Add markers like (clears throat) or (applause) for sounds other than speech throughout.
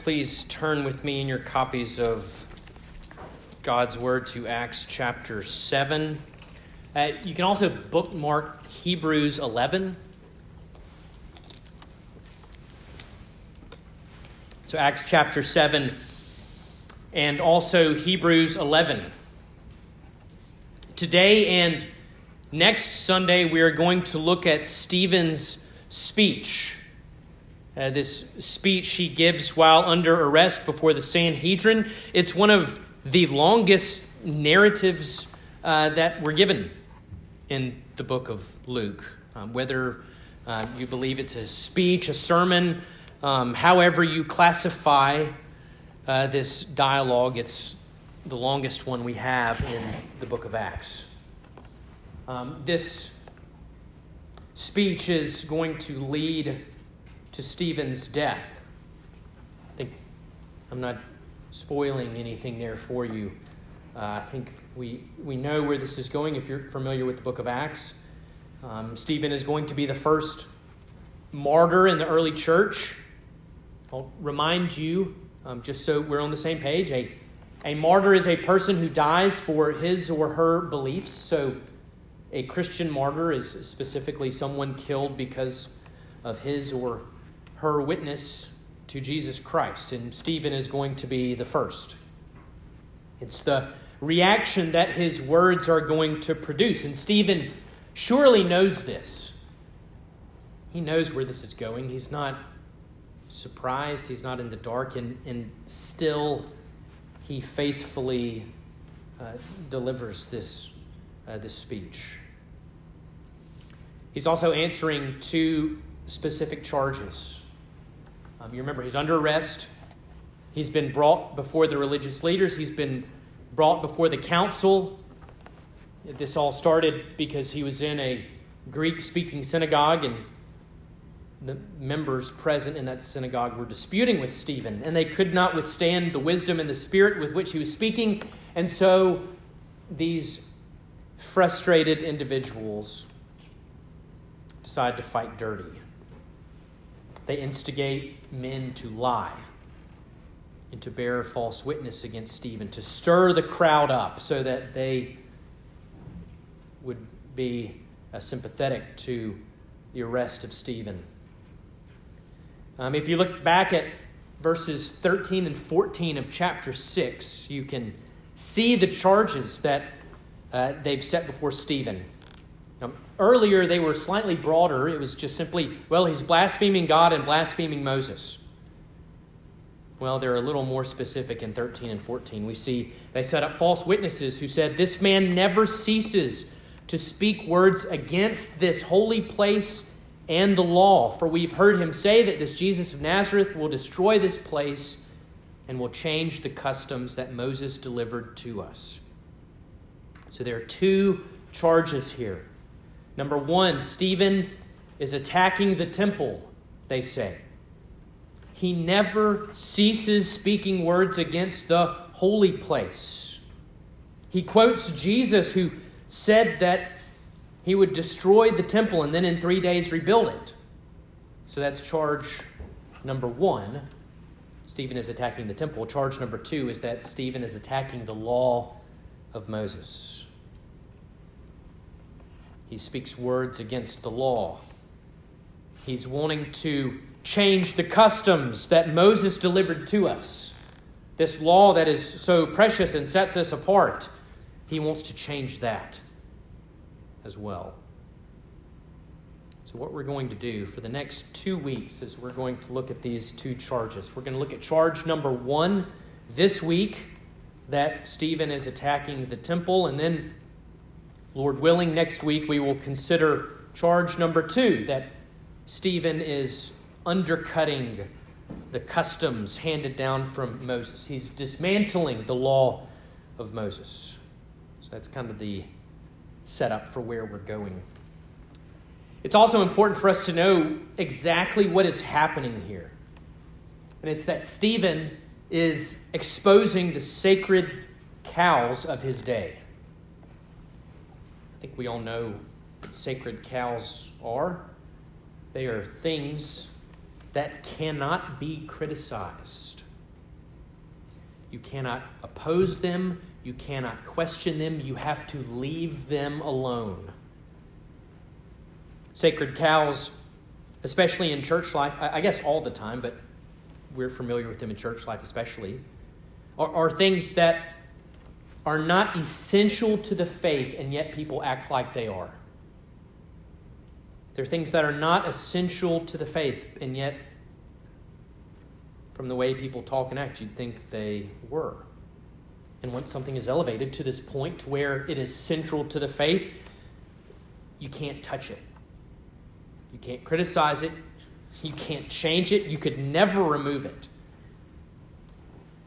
please turn with me in your copies of God's Word to Acts chapter 7. Uh, you can also bookmark Hebrews 11. So, Acts chapter 7 and also Hebrews 11. Today and next Sunday, we are going to look at Stephen's speech. Uh, this speech he gives while under arrest before the Sanhedrin. It's one of the longest narratives uh, that were given in the book of Luke. Um, whether uh, you believe it's a speech, a sermon, um, however you classify uh, this dialogue, it's the longest one we have in the book of Acts. Um, this speech is going to lead to Stephen's death. I think I'm not spoiling anything there for you. Uh, I think we, we know where this is going if you're familiar with the book of Acts. Um, Stephen is going to be the first martyr in the early church. I'll remind you, um, just so we're on the same page, a, a martyr is a person who dies for his or her beliefs. So a Christian martyr is specifically someone killed because of his or her witness to Jesus Christ. And Stephen is going to be the first. It's the reaction that his words are going to produce. And Stephen surely knows this. He knows where this is going. He's not surprised, he's not in the dark, and, and still he faithfully uh, delivers this, uh, this speech. He's also answering two specific charges. Um, you remember, he's under arrest. He's been brought before the religious leaders. He's been brought before the council. This all started because he was in a Greek speaking synagogue, and the members present in that synagogue were disputing with Stephen, and they could not withstand the wisdom and the spirit with which he was speaking. And so these frustrated individuals decide to fight dirty. They instigate men to lie and to bear false witness against Stephen, to stir the crowd up so that they would be uh, sympathetic to the arrest of Stephen. Um, if you look back at verses 13 and 14 of chapter 6, you can see the charges that uh, they've set before Stephen. Um, earlier, they were slightly broader. It was just simply, well, he's blaspheming God and blaspheming Moses. Well, they're a little more specific in 13 and 14. We see they set up false witnesses who said, This man never ceases to speak words against this holy place and the law. For we've heard him say that this Jesus of Nazareth will destroy this place and will change the customs that Moses delivered to us. So there are two charges here. Number one, Stephen is attacking the temple, they say. He never ceases speaking words against the holy place. He quotes Jesus, who said that he would destroy the temple and then in three days rebuild it. So that's charge number one. Stephen is attacking the temple. Charge number two is that Stephen is attacking the law of Moses. He speaks words against the law. He's wanting to change the customs that Moses delivered to us. This law that is so precious and sets us apart. He wants to change that as well. So, what we're going to do for the next two weeks is we're going to look at these two charges. We're going to look at charge number one this week that Stephen is attacking the temple, and then, Lord willing, next week we will consider charge number two that Stephen is undercutting the customs handed down from Moses. He's dismantling the law of Moses. So that's kind of the setup for where we're going. It's also important for us to know exactly what is happening here. And it's that Stephen is exposing the sacred cows of his day. I think we all know what sacred cows are. They are things that cannot be criticized. You cannot oppose them. You cannot question them. You have to leave them alone. Sacred cows, especially in church life, I guess all the time, but we're familiar with them in church life especially, are, are things that are not essential to the faith, and yet people act like they are. They're things that are not essential to the faith, and yet, from the way people talk and act, you'd think they were. And once something is elevated to this point to where it is central to the faith, you can't touch it. You can't criticize it. You can't change it. You could never remove it.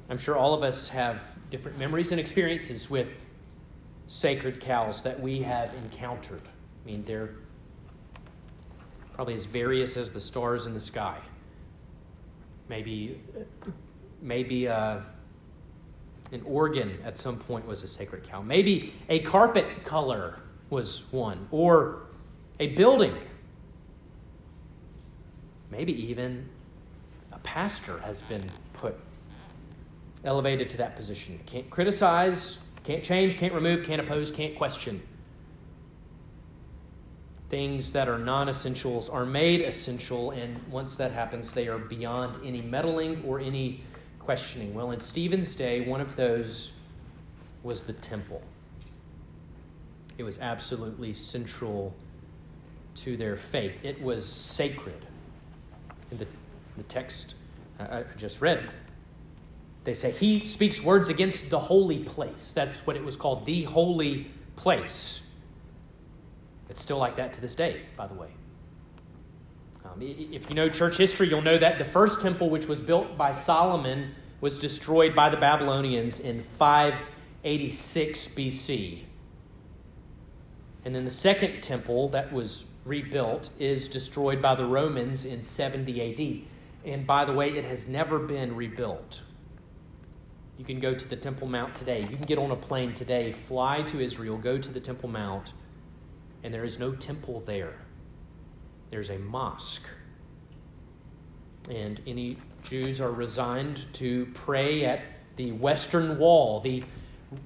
I'm sure all of us have different memories and experiences with sacred cows that we have encountered. I mean, they're probably as various as the stars in the sky. Maybe, maybe uh, an organ at some point was a sacred cow. Maybe a carpet color was one, or a building. Maybe even a pastor has been elevated to that position. Can't criticize, can't change, can't remove, can't oppose, can't question. Things that are non essentials are made essential, and once that happens, they are beyond any meddling or any questioning. Well, in Stephen's day, one of those was the temple. It was absolutely central to their faith, it was sacred. In the, the text I just read, they say he speaks words against the holy place. That's what it was called, the holy place. It's still like that to this day, by the way. Um, if you know church history, you'll know that the first temple, which was built by Solomon, was destroyed by the Babylonians in 586 BC. And then the second temple that was rebuilt is destroyed by the Romans in 70 AD. And by the way, it has never been rebuilt. You can go to the Temple Mount today. You can get on a plane today, fly to Israel, go to the Temple Mount, and there is no temple there. There's a mosque. And any Jews are resigned to pray at the western wall, the,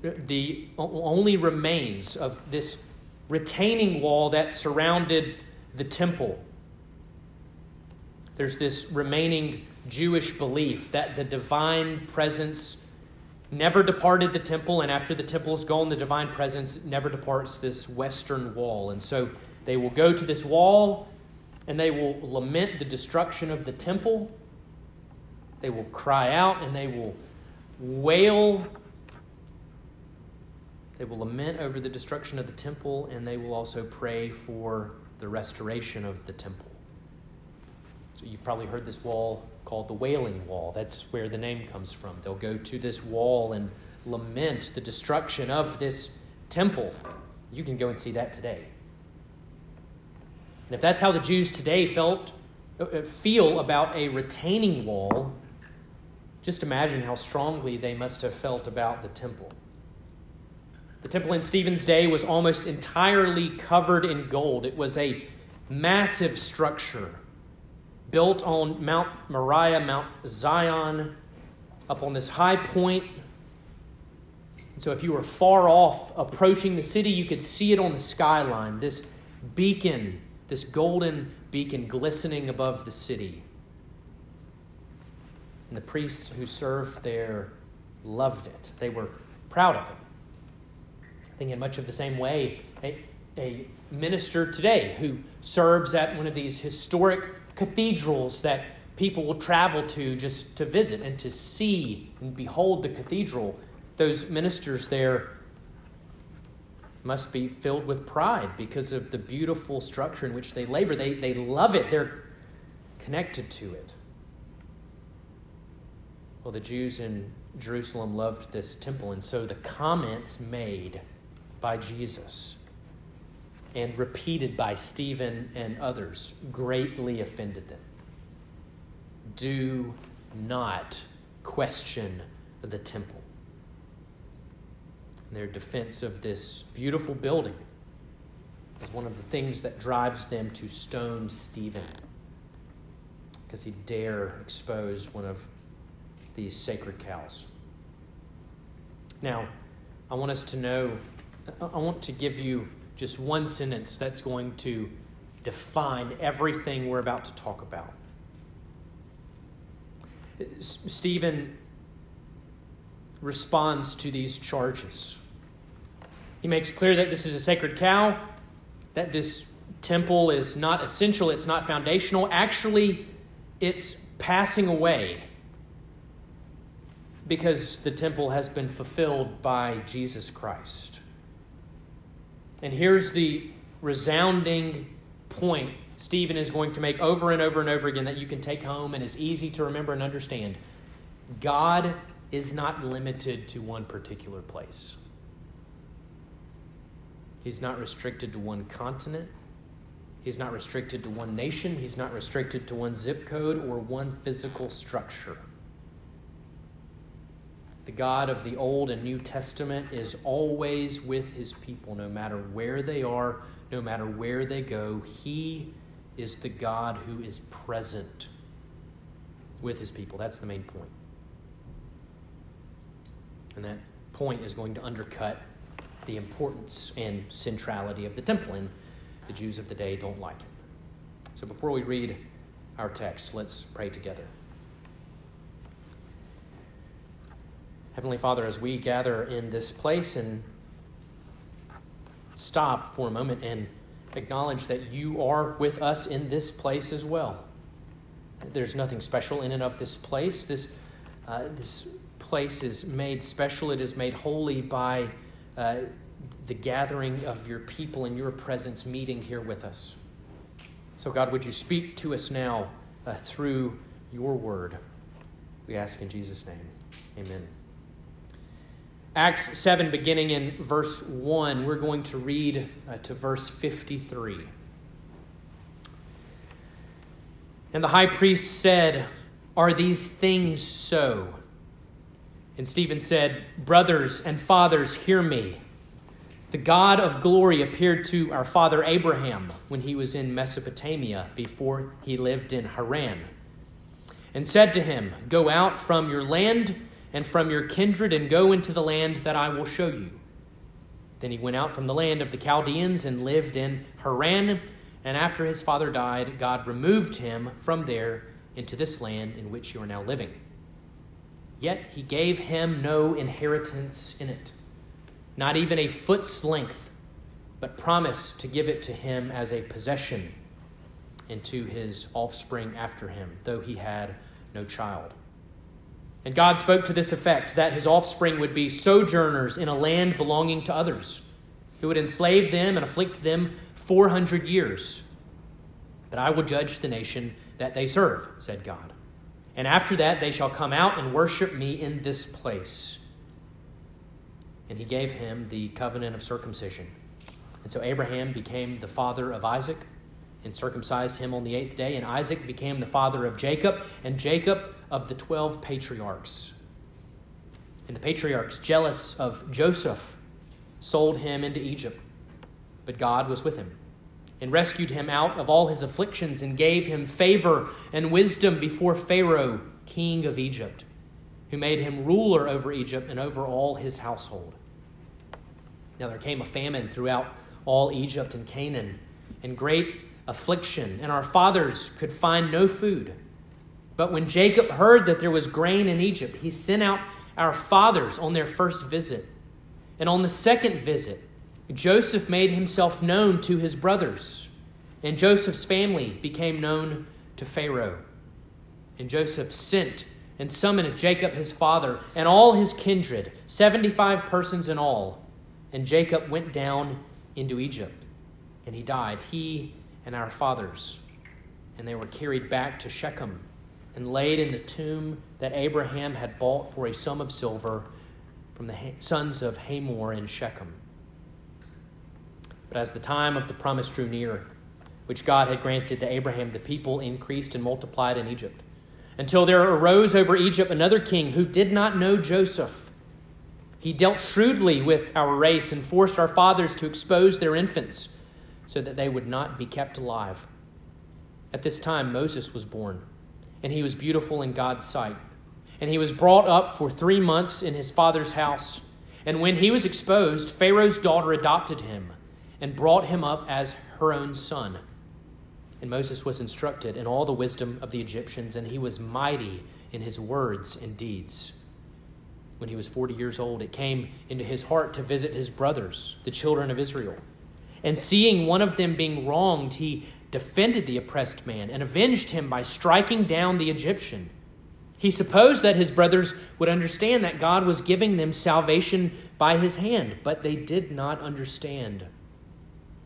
the only remains of this retaining wall that surrounded the temple. There's this remaining Jewish belief that the divine presence never departed the temple, and after the temple is gone, the divine presence never departs this western wall. And so they will go to this wall and they will lament the destruction of the temple. They will cry out and they will wail. They will lament over the destruction of the temple and they will also pray for the restoration of the temple. You've probably heard this wall called the Wailing Wall. That's where the name comes from. They'll go to this wall and lament the destruction of this temple. You can go and see that today. And if that's how the Jews today felt uh, uh, feel about a retaining wall, just imagine how strongly they must have felt about the temple. The temple in Stephen's day was almost entirely covered in gold. It was a massive structure built on Mount Moriah, Mount Zion, up on this high point. So, if you were far off approaching the city, you could see it on the skyline this beacon, this golden beacon glistening above the city. And the priests who served there loved it, they were proud of it. I think, in much of the same way, a, a minister today who serves at one of these historic cathedrals that people will travel to just to visit and to see and behold the cathedral. Those ministers there must be filled with pride because of the beautiful structure in which they labor. They, they love it, they're connected to it. Well, the Jews in Jerusalem loved this temple, and so the comments made by Jesus and repeated by Stephen and others greatly offended them. Do not question the temple. Their defense of this beautiful building is one of the things that drives them to stone Stephen. because he dare expose one of these sacred cows. Now, I want us to know, I want to give you just one sentence that's going to define everything we're about to talk about. Stephen responds to these charges. He makes clear that this is a sacred cow, that this temple is not essential, it's not foundational. Actually, it's passing away because the temple has been fulfilled by Jesus Christ. And here's the resounding point Stephen is going to make over and over and over again that you can take home and is easy to remember and understand. God is not limited to one particular place. He's not restricted to one continent. He's not restricted to one nation. He's not restricted to one zip code or one physical structure. The God of the Old and New Testament is always with his people, no matter where they are, no matter where they go. He is the God who is present with his people. That's the main point. And that point is going to undercut the importance and centrality of the temple, and the Jews of the day don't like it. So before we read our text, let's pray together. Heavenly Father, as we gather in this place and stop for a moment and acknowledge that you are with us in this place as well. There's nothing special in and of this place. This, uh, this place is made special, it is made holy by uh, the gathering of your people and your presence meeting here with us. So, God, would you speak to us now uh, through your word? We ask in Jesus' name. Amen. Acts 7, beginning in verse 1, we're going to read uh, to verse 53. And the high priest said, Are these things so? And Stephen said, Brothers and fathers, hear me. The God of glory appeared to our father Abraham when he was in Mesopotamia before he lived in Haran, and said to him, Go out from your land and from your kindred and go into the land that I will show you. Then he went out from the land of the Chaldeans and lived in Haran. And after his father died, God removed him from there into this land in which you are now living. Yet he gave him no inheritance in it, not even a foot's length, but promised to give it to him as a possession and to his offspring after him, though he had no child. And God spoke to this effect that his offspring would be sojourners in a land belonging to others, who would enslave them and afflict them 400 years. But I will judge the nation that they serve, said God. And after that, they shall come out and worship me in this place. And he gave him the covenant of circumcision. And so Abraham became the father of Isaac and circumcised him on the eighth day. And Isaac became the father of Jacob, and Jacob of the 12 patriarchs. And the patriarchs, jealous of Joseph, sold him into Egypt. But God was with him and rescued him out of all his afflictions and gave him favor and wisdom before Pharaoh, king of Egypt, who made him ruler over Egypt and over all his household. Now there came a famine throughout all Egypt and Canaan, and great affliction, and our fathers could find no food. But when Jacob heard that there was grain in Egypt, he sent out our fathers on their first visit. And on the second visit, Joseph made himself known to his brothers, and Joseph's family became known to Pharaoh. And Joseph sent and summoned Jacob his father and all his kindred, 75 persons in all. And Jacob went down into Egypt, and he died, he and our fathers. And they were carried back to Shechem and laid in the tomb that Abraham had bought for a sum of silver from the sons of Hamor in Shechem. But as the time of the promise drew near, which God had granted to Abraham, the people increased and multiplied in Egypt, until there arose over Egypt another king who did not know Joseph. He dealt shrewdly with our race and forced our fathers to expose their infants so that they would not be kept alive. At this time, Moses was born and he was beautiful in God's sight. And he was brought up for three months in his father's house. And when he was exposed, Pharaoh's daughter adopted him and brought him up as her own son. And Moses was instructed in all the wisdom of the Egyptians, and he was mighty in his words and deeds. When he was 40 years old, it came into his heart to visit his brothers, the children of Israel. And seeing one of them being wronged, he defended the oppressed man and avenged him by striking down the Egyptian. He supposed that his brothers would understand that God was giving them salvation by his hand, but they did not understand.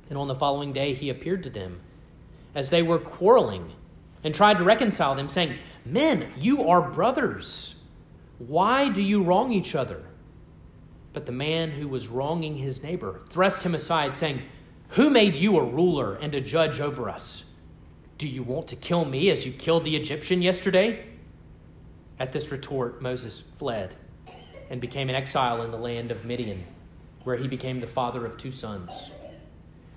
And on the following day, he appeared to them as they were quarreling and tried to reconcile them, saying, Men, you are brothers. Why do you wrong each other? But the man who was wronging his neighbor thrust him aside, saying, Who made you a ruler and a judge over us? Do you want to kill me as you killed the Egyptian yesterday? At this retort, Moses fled and became an exile in the land of Midian, where he became the father of two sons.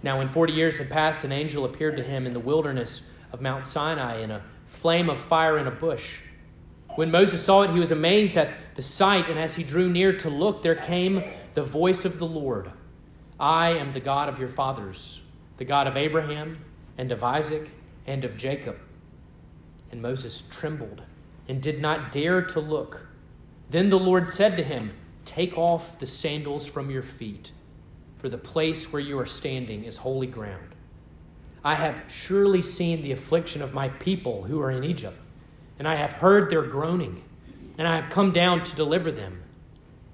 Now, when forty years had passed, an angel appeared to him in the wilderness of Mount Sinai in a flame of fire in a bush. When Moses saw it, he was amazed at the sight, and as he drew near to look, there came the voice of the Lord I am the God of your fathers, the God of Abraham, and of Isaac, and of Jacob. And Moses trembled and did not dare to look. Then the Lord said to him, Take off the sandals from your feet, for the place where you are standing is holy ground. I have surely seen the affliction of my people who are in Egypt, and I have heard their groaning, and I have come down to deliver them.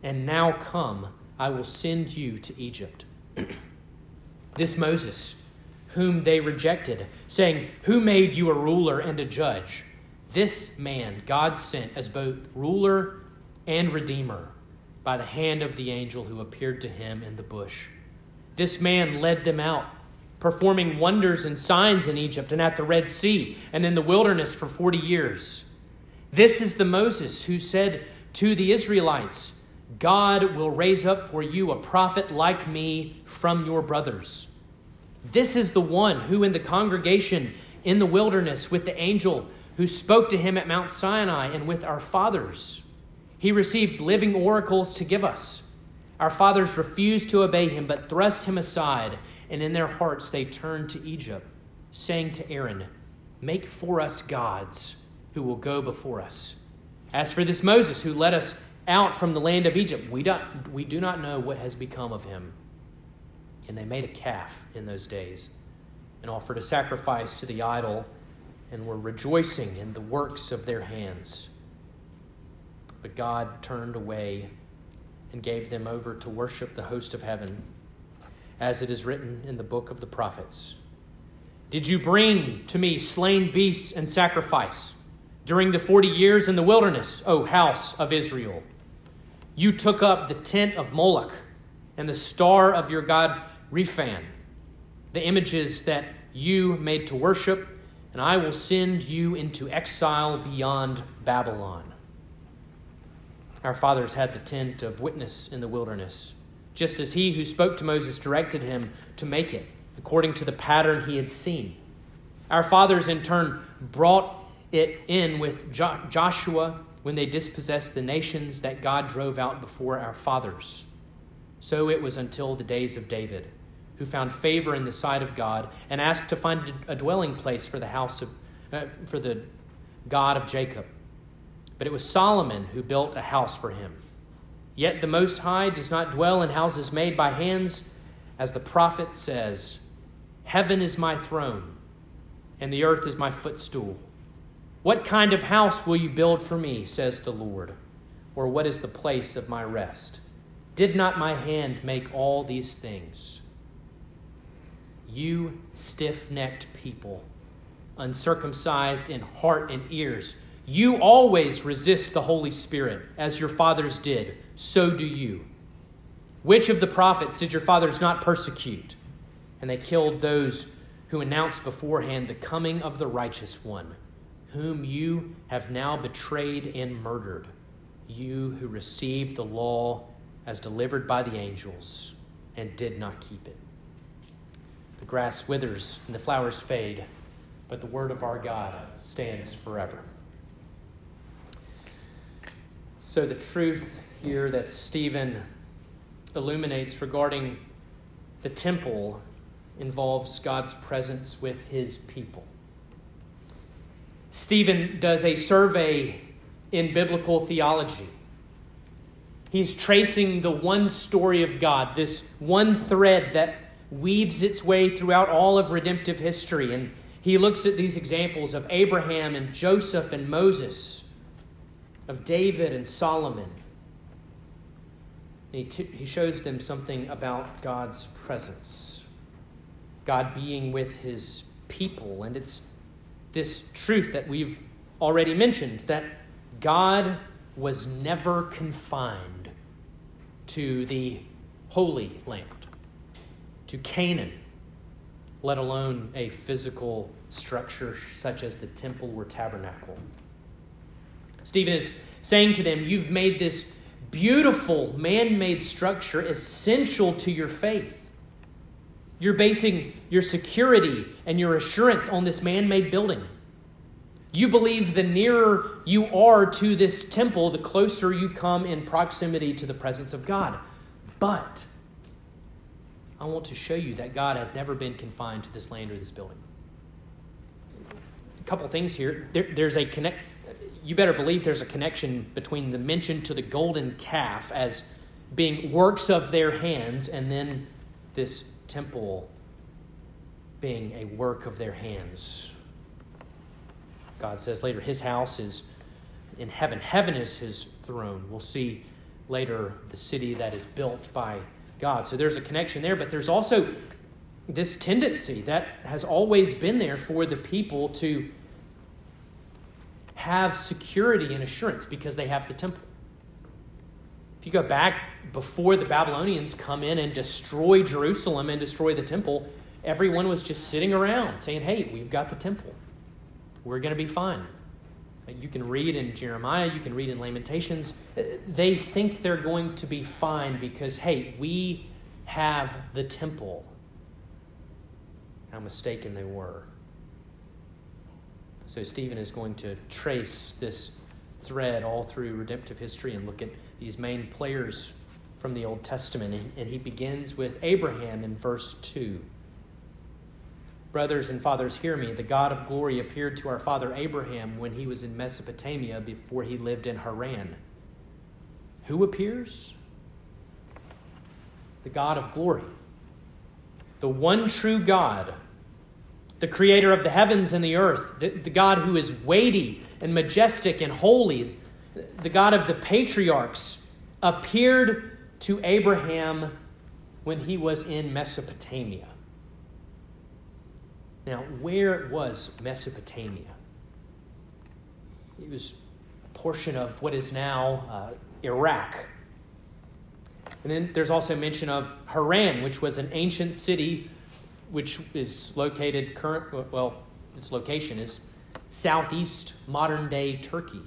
And now come, I will send you to Egypt. (clears throat) this Moses, whom they rejected, saying, Who made you a ruler and a judge? This man God sent as both ruler and redeemer by the hand of the angel who appeared to him in the bush. This man led them out, performing wonders and signs in Egypt and at the Red Sea and in the wilderness for 40 years. This is the Moses who said to the Israelites, God will raise up for you a prophet like me from your brothers. This is the one who, in the congregation in the wilderness with the angel, who spoke to him at Mount Sinai and with our fathers. He received living oracles to give us. Our fathers refused to obey him, but thrust him aside, and in their hearts they turned to Egypt, saying to Aaron, Make for us gods who will go before us. As for this Moses who led us out from the land of Egypt, we, don't, we do not know what has become of him. And they made a calf in those days and offered a sacrifice to the idol and were rejoicing in the works of their hands. But God turned away and gave them over to worship the host of heaven, as it is written in the book of the prophets. Did you bring to me slain beasts and sacrifice during the forty years in the wilderness, O house of Israel? You took up the tent of Moloch and the star of your god Rephan, the images that you made to worship and I will send you into exile beyond Babylon. Our fathers had the tent of witness in the wilderness, just as he who spoke to Moses directed him to make it, according to the pattern he had seen. Our fathers, in turn, brought it in with jo- Joshua when they dispossessed the nations that God drove out before our fathers. So it was until the days of David who found favor in the sight of God and asked to find a dwelling place for the house of uh, for the God of Jacob. But it was Solomon who built a house for him. Yet the Most High does not dwell in houses made by hands, as the prophet says, Heaven is my throne, and the earth is my footstool. What kind of house will you build for me, says the Lord? Or what is the place of my rest? Did not my hand make all these things? You stiff necked people, uncircumcised in heart and ears, you always resist the Holy Spirit, as your fathers did, so do you. Which of the prophets did your fathers not persecute? And they killed those who announced beforehand the coming of the righteous one, whom you have now betrayed and murdered, you who received the law as delivered by the angels and did not keep it. The grass withers and the flowers fade, but the word of our God stands forever. So, the truth here that Stephen illuminates regarding the temple involves God's presence with his people. Stephen does a survey in biblical theology. He's tracing the one story of God, this one thread that weaves its way throughout all of redemptive history. And he looks at these examples of Abraham and Joseph and Moses, of David and Solomon. And he, t- he shows them something about God's presence, God being with his people. And it's this truth that we've already mentioned that God was never confined to the Holy Land, to Canaan, let alone a physical structure such as the temple or tabernacle. Stephen is saying to them, You've made this beautiful man made structure essential to your faith. You're basing your security and your assurance on this man made building. You believe the nearer you are to this temple, the closer you come in proximity to the presence of God. But I want to show you that God has never been confined to this land or this building. A couple things here. There, there's a connect. You better believe there's a connection between the mention to the golden calf as being works of their hands and then this temple being a work of their hands. God says later, His house is in heaven. Heaven is His throne. We'll see later the city that is built by God. So there's a connection there, but there's also this tendency that has always been there for the people to have security and assurance because they have the temple. If you go back before the Babylonians come in and destroy Jerusalem and destroy the temple, everyone was just sitting around saying, Hey, we've got the temple. We're going to be fine. You can read in Jeremiah, you can read in Lamentations. They think they're going to be fine because, hey, we have the temple. How mistaken they were. So, Stephen is going to trace this thread all through redemptive history and look at these main players from the Old Testament. And he begins with Abraham in verse 2. Brothers and fathers, hear me. The God of glory appeared to our father Abraham when he was in Mesopotamia before he lived in Haran. Who appears? The God of glory. The one true God, the creator of the heavens and the earth, the, the God who is weighty and majestic and holy, the God of the patriarchs, appeared to Abraham when he was in Mesopotamia. Now, where was Mesopotamia? It was a portion of what is now uh, Iraq. And then there's also mention of Haran, which was an ancient city which is located current well, its location is southeast modern day Turkey.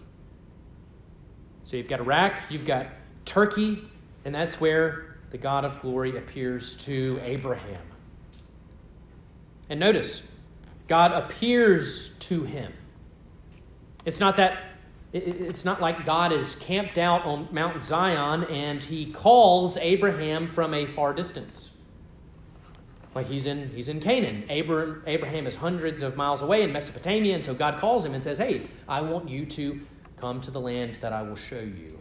So you've got Iraq, you've got Turkey, and that's where the God of glory appears to Abraham. And notice, God appears to him. It's not that it's not like God is camped out on Mount Zion and he calls Abraham from a far distance. Like he's in, he's in Canaan. Abraham, Abraham is hundreds of miles away in Mesopotamia, and so God calls him and says, Hey, I want you to come to the land that I will show you.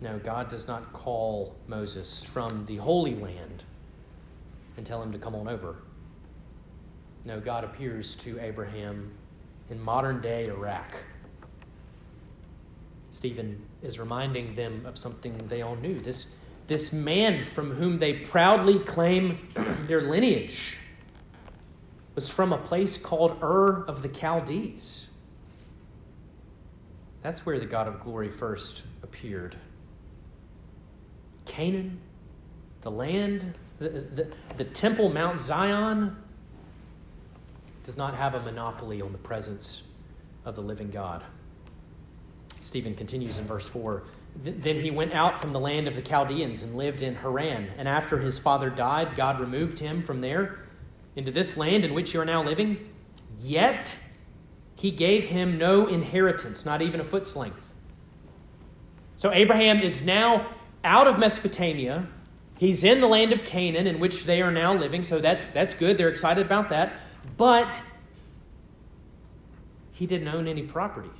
No, God does not call Moses from the Holy Land and tell him to come on over. No, God appears to Abraham in modern day Iraq. Stephen is reminding them of something they all knew. This, this man from whom they proudly claim (clears throat) their lineage was from a place called Ur of the Chaldees. That's where the God of glory first appeared. Canaan, the land, the, the, the temple, Mount Zion, does not have a monopoly on the presence of the living God. Stephen continues in verse 4 Then he went out from the land of the Chaldeans and lived in Haran. And after his father died, God removed him from there into this land in which you are now living. Yet he gave him no inheritance, not even a foot's length. So Abraham is now out of Mesopotamia. He's in the land of Canaan, in which they are now living. So that's, that's good. They're excited about that. But he didn't own any property.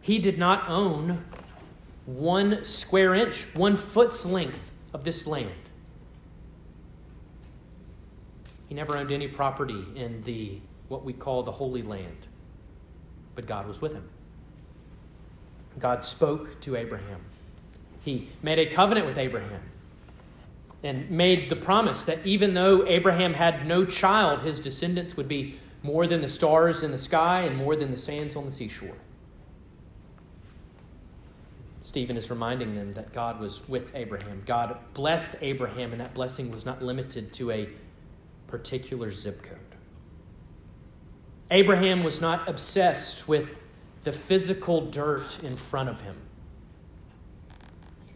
He did not own one square inch, one foot's length of this land. He never owned any property in the what we call the Holy Land. But God was with him. God spoke to Abraham. He made a covenant with Abraham and made the promise that even though Abraham had no child, his descendants would be more than the stars in the sky and more than the sands on the seashore. Stephen is reminding them that God was with Abraham. God blessed Abraham, and that blessing was not limited to a particular zip code. Abraham was not obsessed with the physical dirt in front of him.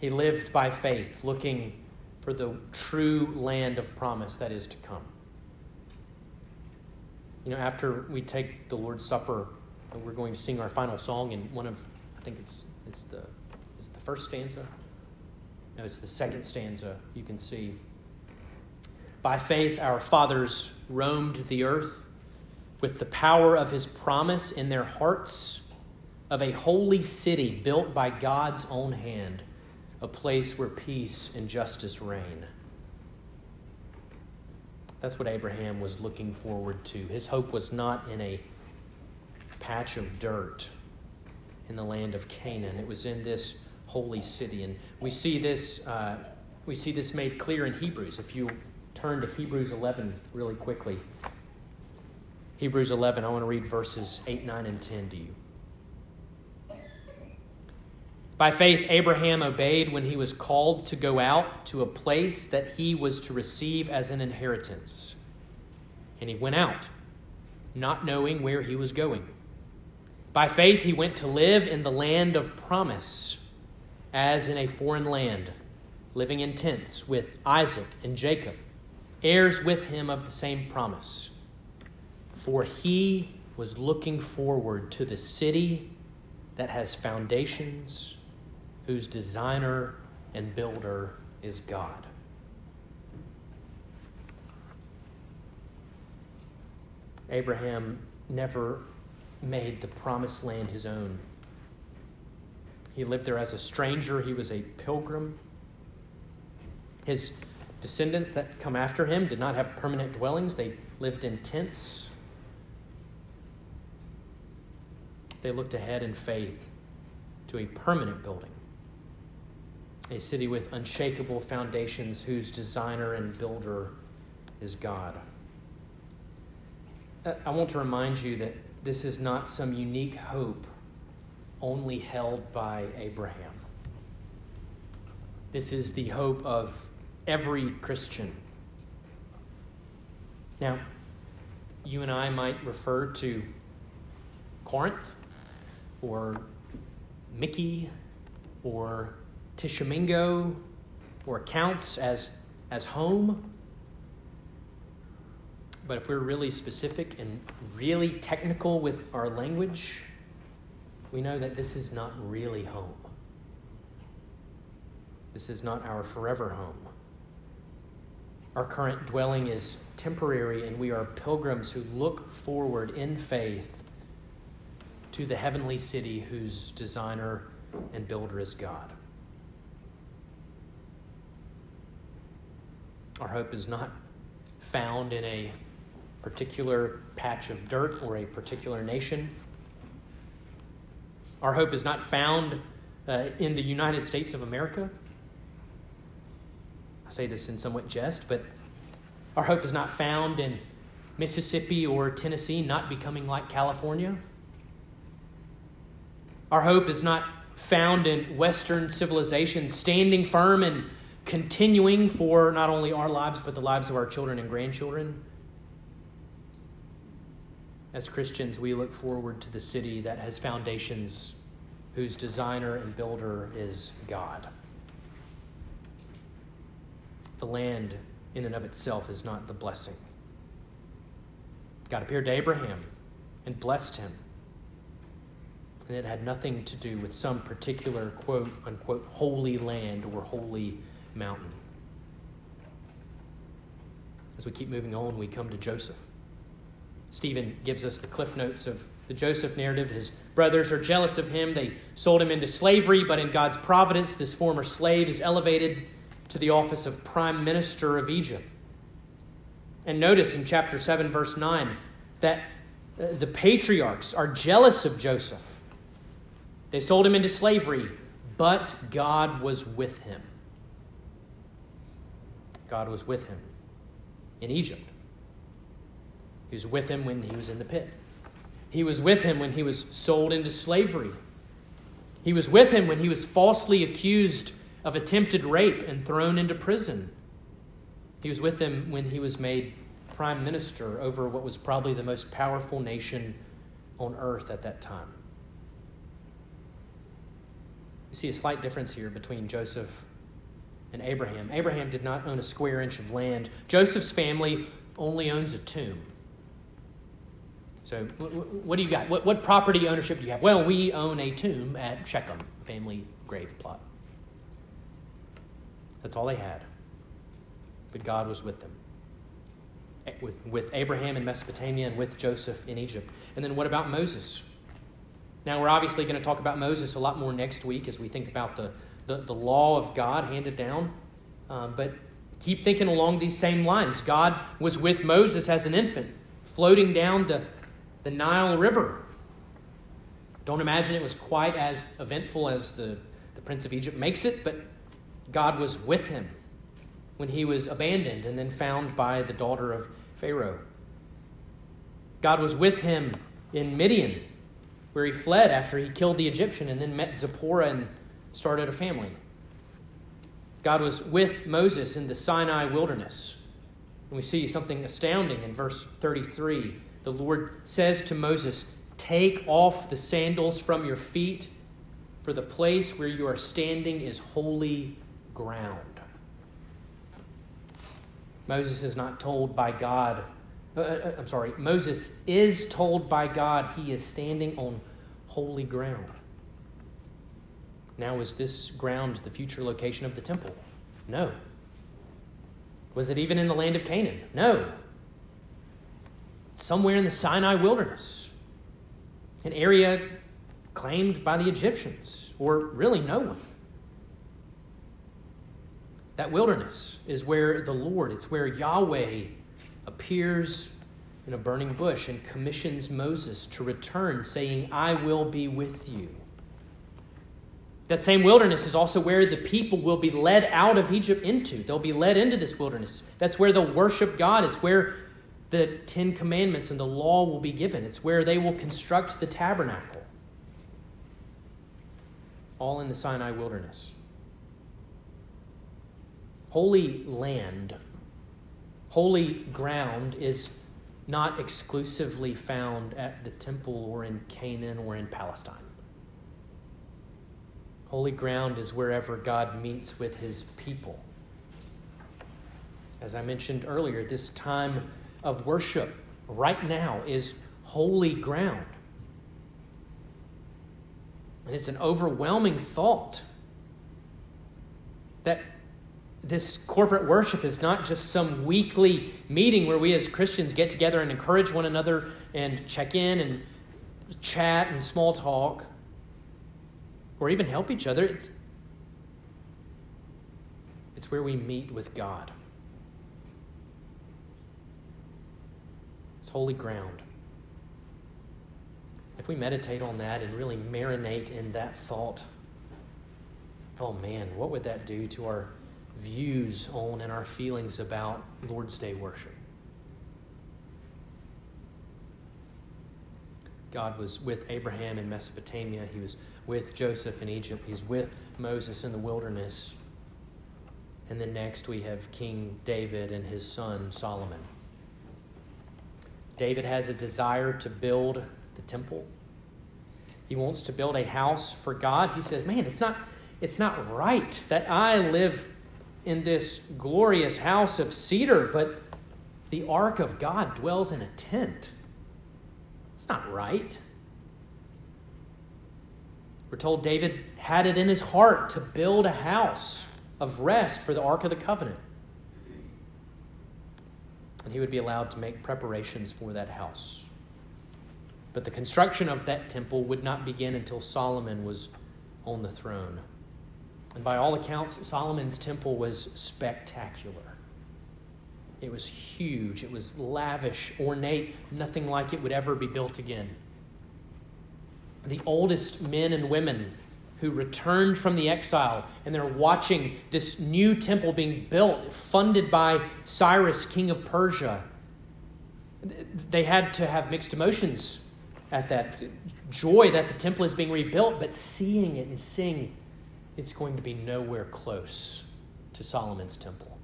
He lived by faith, looking for the true land of promise that is to come. You know, after we take the Lord's Supper, we're going to sing our final song in one of, I think it's, it's the, is the first stanza? No, it's the second stanza. You can see. By faith, our fathers roamed the earth with the power of his promise in their hearts of a holy city built by God's own hand, a place where peace and justice reign. That's what Abraham was looking forward to. His hope was not in a patch of dirt in the land of Canaan. It was in this holy city, and we see this. Uh, we see this made clear in Hebrews. If you turn to Hebrews 11 really quickly, Hebrews 11, I want to read verses 8, 9, and 10 to you. By faith, Abraham obeyed when he was called to go out to a place that he was to receive as an inheritance. And he went out, not knowing where he was going. By faith, he went to live in the land of promise, as in a foreign land, living in tents with Isaac and Jacob, heirs with him of the same promise. For he was looking forward to the city that has foundations whose designer and builder is God. Abraham never made the promised land his own. He lived there as a stranger, he was a pilgrim. His descendants that come after him did not have permanent dwellings, they lived in tents. They looked ahead in faith to a permanent building a city with unshakable foundations whose designer and builder is God. Uh, I want to remind you that this is not some unique hope only held by Abraham. This is the hope of every Christian. Now, you and I might refer to Corinth or Mickey or Tishomingo or counts as, as home. But if we're really specific and really technical with our language, we know that this is not really home. This is not our forever home. Our current dwelling is temporary, and we are pilgrims who look forward in faith to the heavenly city whose designer and builder is God. Our hope is not found in a particular patch of dirt or a particular nation. Our hope is not found uh, in the United States of America. I say this in somewhat jest, but our hope is not found in Mississippi or Tennessee not becoming like California. Our hope is not found in Western civilization standing firm and continuing for not only our lives, but the lives of our children and grandchildren. As Christians, we look forward to the city that has foundations, whose designer and builder is God. The land, in and of itself, is not the blessing. God appeared to Abraham and blessed him. And it had nothing to do with some particular quote unquote holy land or holy mountain. As we keep moving on, we come to Joseph. Stephen gives us the cliff notes of the Joseph narrative. His brothers are jealous of him. They sold him into slavery, but in God's providence, this former slave is elevated to the office of prime minister of Egypt. And notice in chapter 7, verse 9, that uh, the patriarchs are jealous of Joseph. They sold him into slavery, but God was with him. God was with him in Egypt. He was with him when he was in the pit. He was with him when he was sold into slavery. He was with him when he was falsely accused of attempted rape and thrown into prison. He was with him when he was made prime minister over what was probably the most powerful nation on earth at that time. You see a slight difference here between Joseph and Abraham. Abraham did not own a square inch of land, Joseph's family only owns a tomb. So, what do you got? What, what property ownership do you have? Well, we own a tomb at Shechem, family grave plot. That's all they had. But God was with them. With, with Abraham in Mesopotamia and with Joseph in Egypt. And then what about Moses? Now, we're obviously going to talk about Moses a lot more next week as we think about the, the, the law of God handed down. Um, but keep thinking along these same lines. God was with Moses as an infant, floating down the the Nile River. Don't imagine it was quite as eventful as the, the Prince of Egypt makes it, but God was with him when he was abandoned and then found by the daughter of Pharaoh. God was with him in Midian, where he fled after he killed the Egyptian and then met Zipporah and started a family. God was with Moses in the Sinai wilderness. And we see something astounding in verse 33 the Lord says to Moses, Take off the sandals from your feet, for the place where you are standing is holy ground. Moses is not told by God, uh, uh, uh, I'm sorry, Moses is told by God he is standing on holy ground. Now, is this ground the future location of the temple? No. Was it even in the land of Canaan? No somewhere in the Sinai wilderness, an area claimed by the Egyptians, or really no one. That wilderness is where the Lord, it's where Yahweh appears in a burning bush and commissions Moses to return, saying, I will be with you. That same wilderness is also where the people will be led out of Egypt into. They'll be led into this wilderness. That's where they'll worship God. It's where the Ten Commandments and the law will be given. It's where they will construct the tabernacle. All in the Sinai wilderness. Holy land, holy ground is not exclusively found at the temple or in Canaan or in Palestine. Holy ground is wherever God meets with his people. As I mentioned earlier, this time of worship right now is holy ground. And it's an overwhelming thought that this corporate worship is not just some weekly meeting where we as Christians get together and encourage one another and check in and chat and small talk or even help each other. It's, it's where we meet with God. It's holy ground. If we meditate on that and really marinate in that thought, oh man, what would that do to our views on and our feelings about Lord's Day worship? God was with Abraham in Mesopotamia. He was with Joseph in Egypt. He's with Moses in the wilderness. And then next we have King David and his son Solomon. David has a desire to build the temple. He wants to build a house for God. He says, Man, it's not, it's not right that I live in this glorious house of cedar, but the ark of God dwells in a tent. It's not right. We're told David had it in his heart to build a house of rest for the Ark of the Covenant. And he would be allowed to make preparations for that house. But the construction of that temple would not begin until Solomon was on the throne. And by all accounts, Solomon's temple was spectacular. It was huge, it was lavish, ornate, nothing like it would ever be built again. The oldest men and women who returned from the exile and they're watching this new temple being built, funded by Cyrus, king of Persia. They had to have mixed emotions at that joy that the temple is being rebuilt, but seeing it and seeing it's going to be nowhere close to Solomon's temple.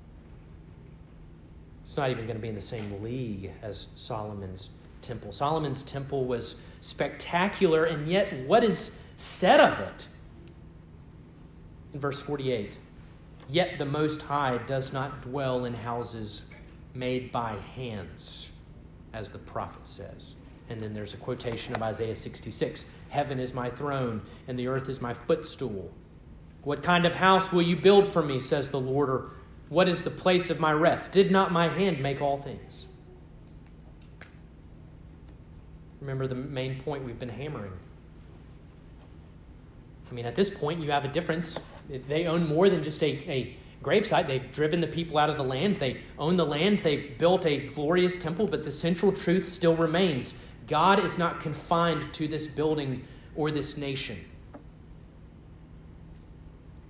It's not even going to be in the same league as Solomon's temple. Solomon's temple was spectacular, and yet what is said of it? In verse 48 Yet the Most High does not dwell in houses made by hands, as the prophet says. And then there's a quotation of Isaiah 66 Heaven is my throne, and the earth is my footstool. What kind of house will you build for me, says the Lord, or what is the place of my rest? Did not my hand make all things? Remember the main point we've been hammering. I mean, at this point, you have a difference. They own more than just a, a gravesite. They've driven the people out of the land. They own the land. They've built a glorious temple, but the central truth still remains God is not confined to this building or this nation.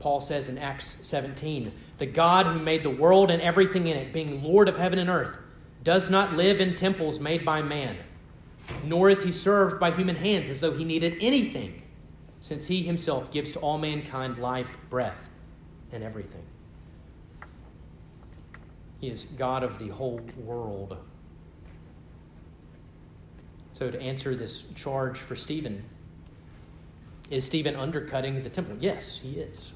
Paul says in Acts 17, the God who made the world and everything in it, being Lord of heaven and earth, does not live in temples made by man, nor is he served by human hands as though he needed anything, since he himself gives to all mankind life, breath, and everything. He is God of the whole world. So, to answer this charge for Stephen, is Stephen undercutting the temple? Yes, he is.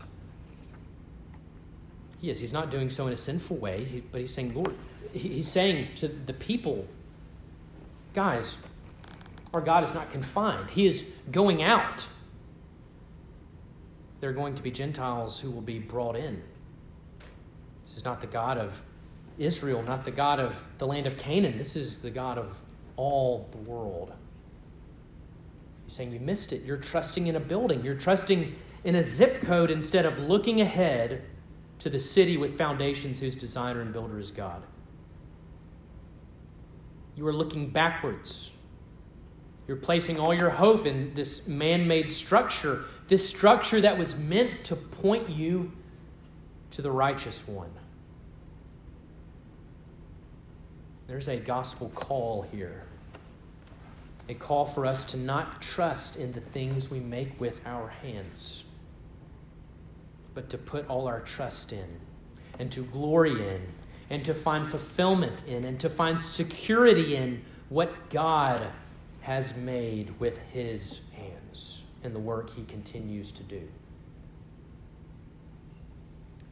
He is. He's not doing so in a sinful way, but he's saying, Lord, he's saying to the people, guys, our God is not confined. He is going out. There are going to be Gentiles who will be brought in. This is not the God of Israel, not the God of the land of Canaan. This is the God of all the world. He's saying you missed it. You're trusting in a building, you're trusting in a zip code instead of looking ahead to the city with foundations whose designer and builder is God. You are looking backwards. You're placing all your hope in this man made structure, this structure that was meant to point you to the righteous one. There's a gospel call here. A call for us to not trust in the things we make with our hands, but to put all our trust in and to glory in and to find fulfillment in and to find security in what God has made with his hands and the work he continues to do.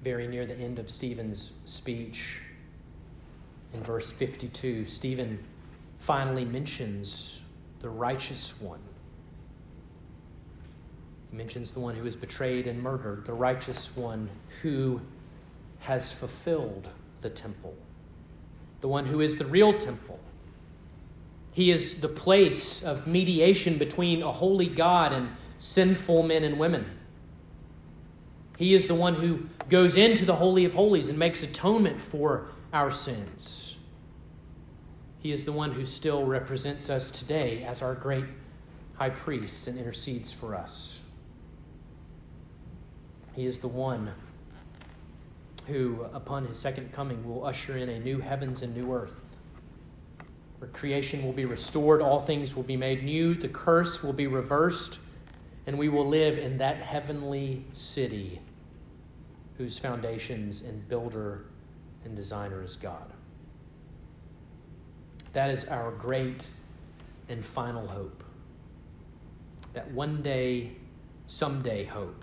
Very near the end of Stephen's speech, in verse 52, Stephen finally mentions the righteous one. Mentions the one who is betrayed and murdered, the righteous one who has fulfilled the temple, the one who is the real temple. He is the place of mediation between a holy God and sinful men and women. He is the one who goes into the Holy of Holies and makes atonement for our sins. He is the one who still represents us today as our great high priest and intercedes for us. He is the one who, upon his second coming, will usher in a new heavens and new earth, where creation will be restored, all things will be made new, the curse will be reversed, and we will live in that heavenly city whose foundations and builder and designer is God. That is our great and final hope. That one day, someday hope.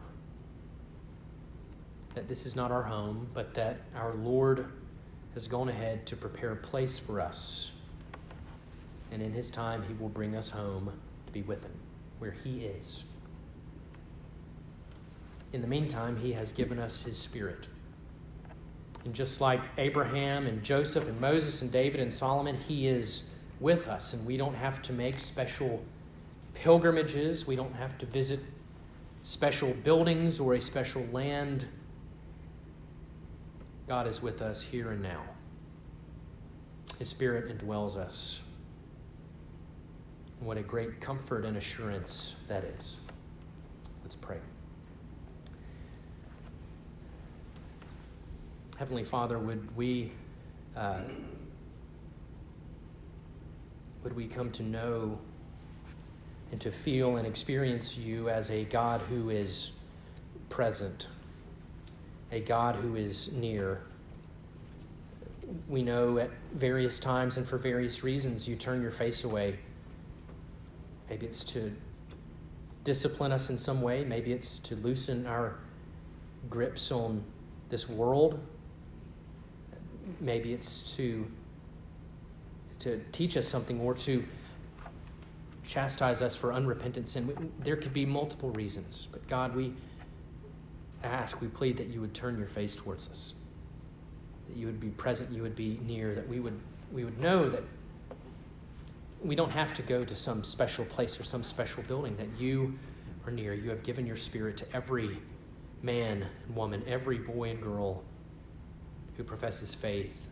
That this is not our home, but that our Lord has gone ahead to prepare a place for us. And in His time, He will bring us home to be with Him, where He is. in the meantime, He has given us His Spirit. And just like Abraham and Joseph and Moses and David and Solomon, He is with us, and we don't have to make special pilgrimages. We don't have to visit special buildings or a special land. God is with us here and now. His Spirit indwells us. What a great comfort and assurance that is. Let's pray. Heavenly Father, would we uh, would we come to know and to feel and experience you as a God who is present, a God who is near. We know at various times and for various reasons you turn your face away. Maybe it's to discipline us in some way, maybe it's to loosen our grips on this world, maybe it's to to teach us something or to chastise us for unrepentant sin. There could be multiple reasons, but God, we ask, we plead that you would turn your face towards us, that you would be present, you would be near, that we would, we would know that we don't have to go to some special place or some special building, that you are near. You have given your spirit to every man and woman, every boy and girl who professes faith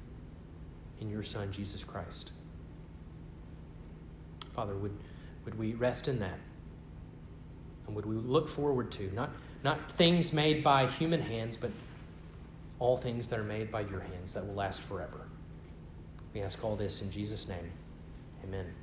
in your Son, Jesus Christ. Father, would, would we rest in that? And would we look forward to, not, not things made by human hands, but all things that are made by your hands that will last forever? We ask all this in Jesus' name. Amen.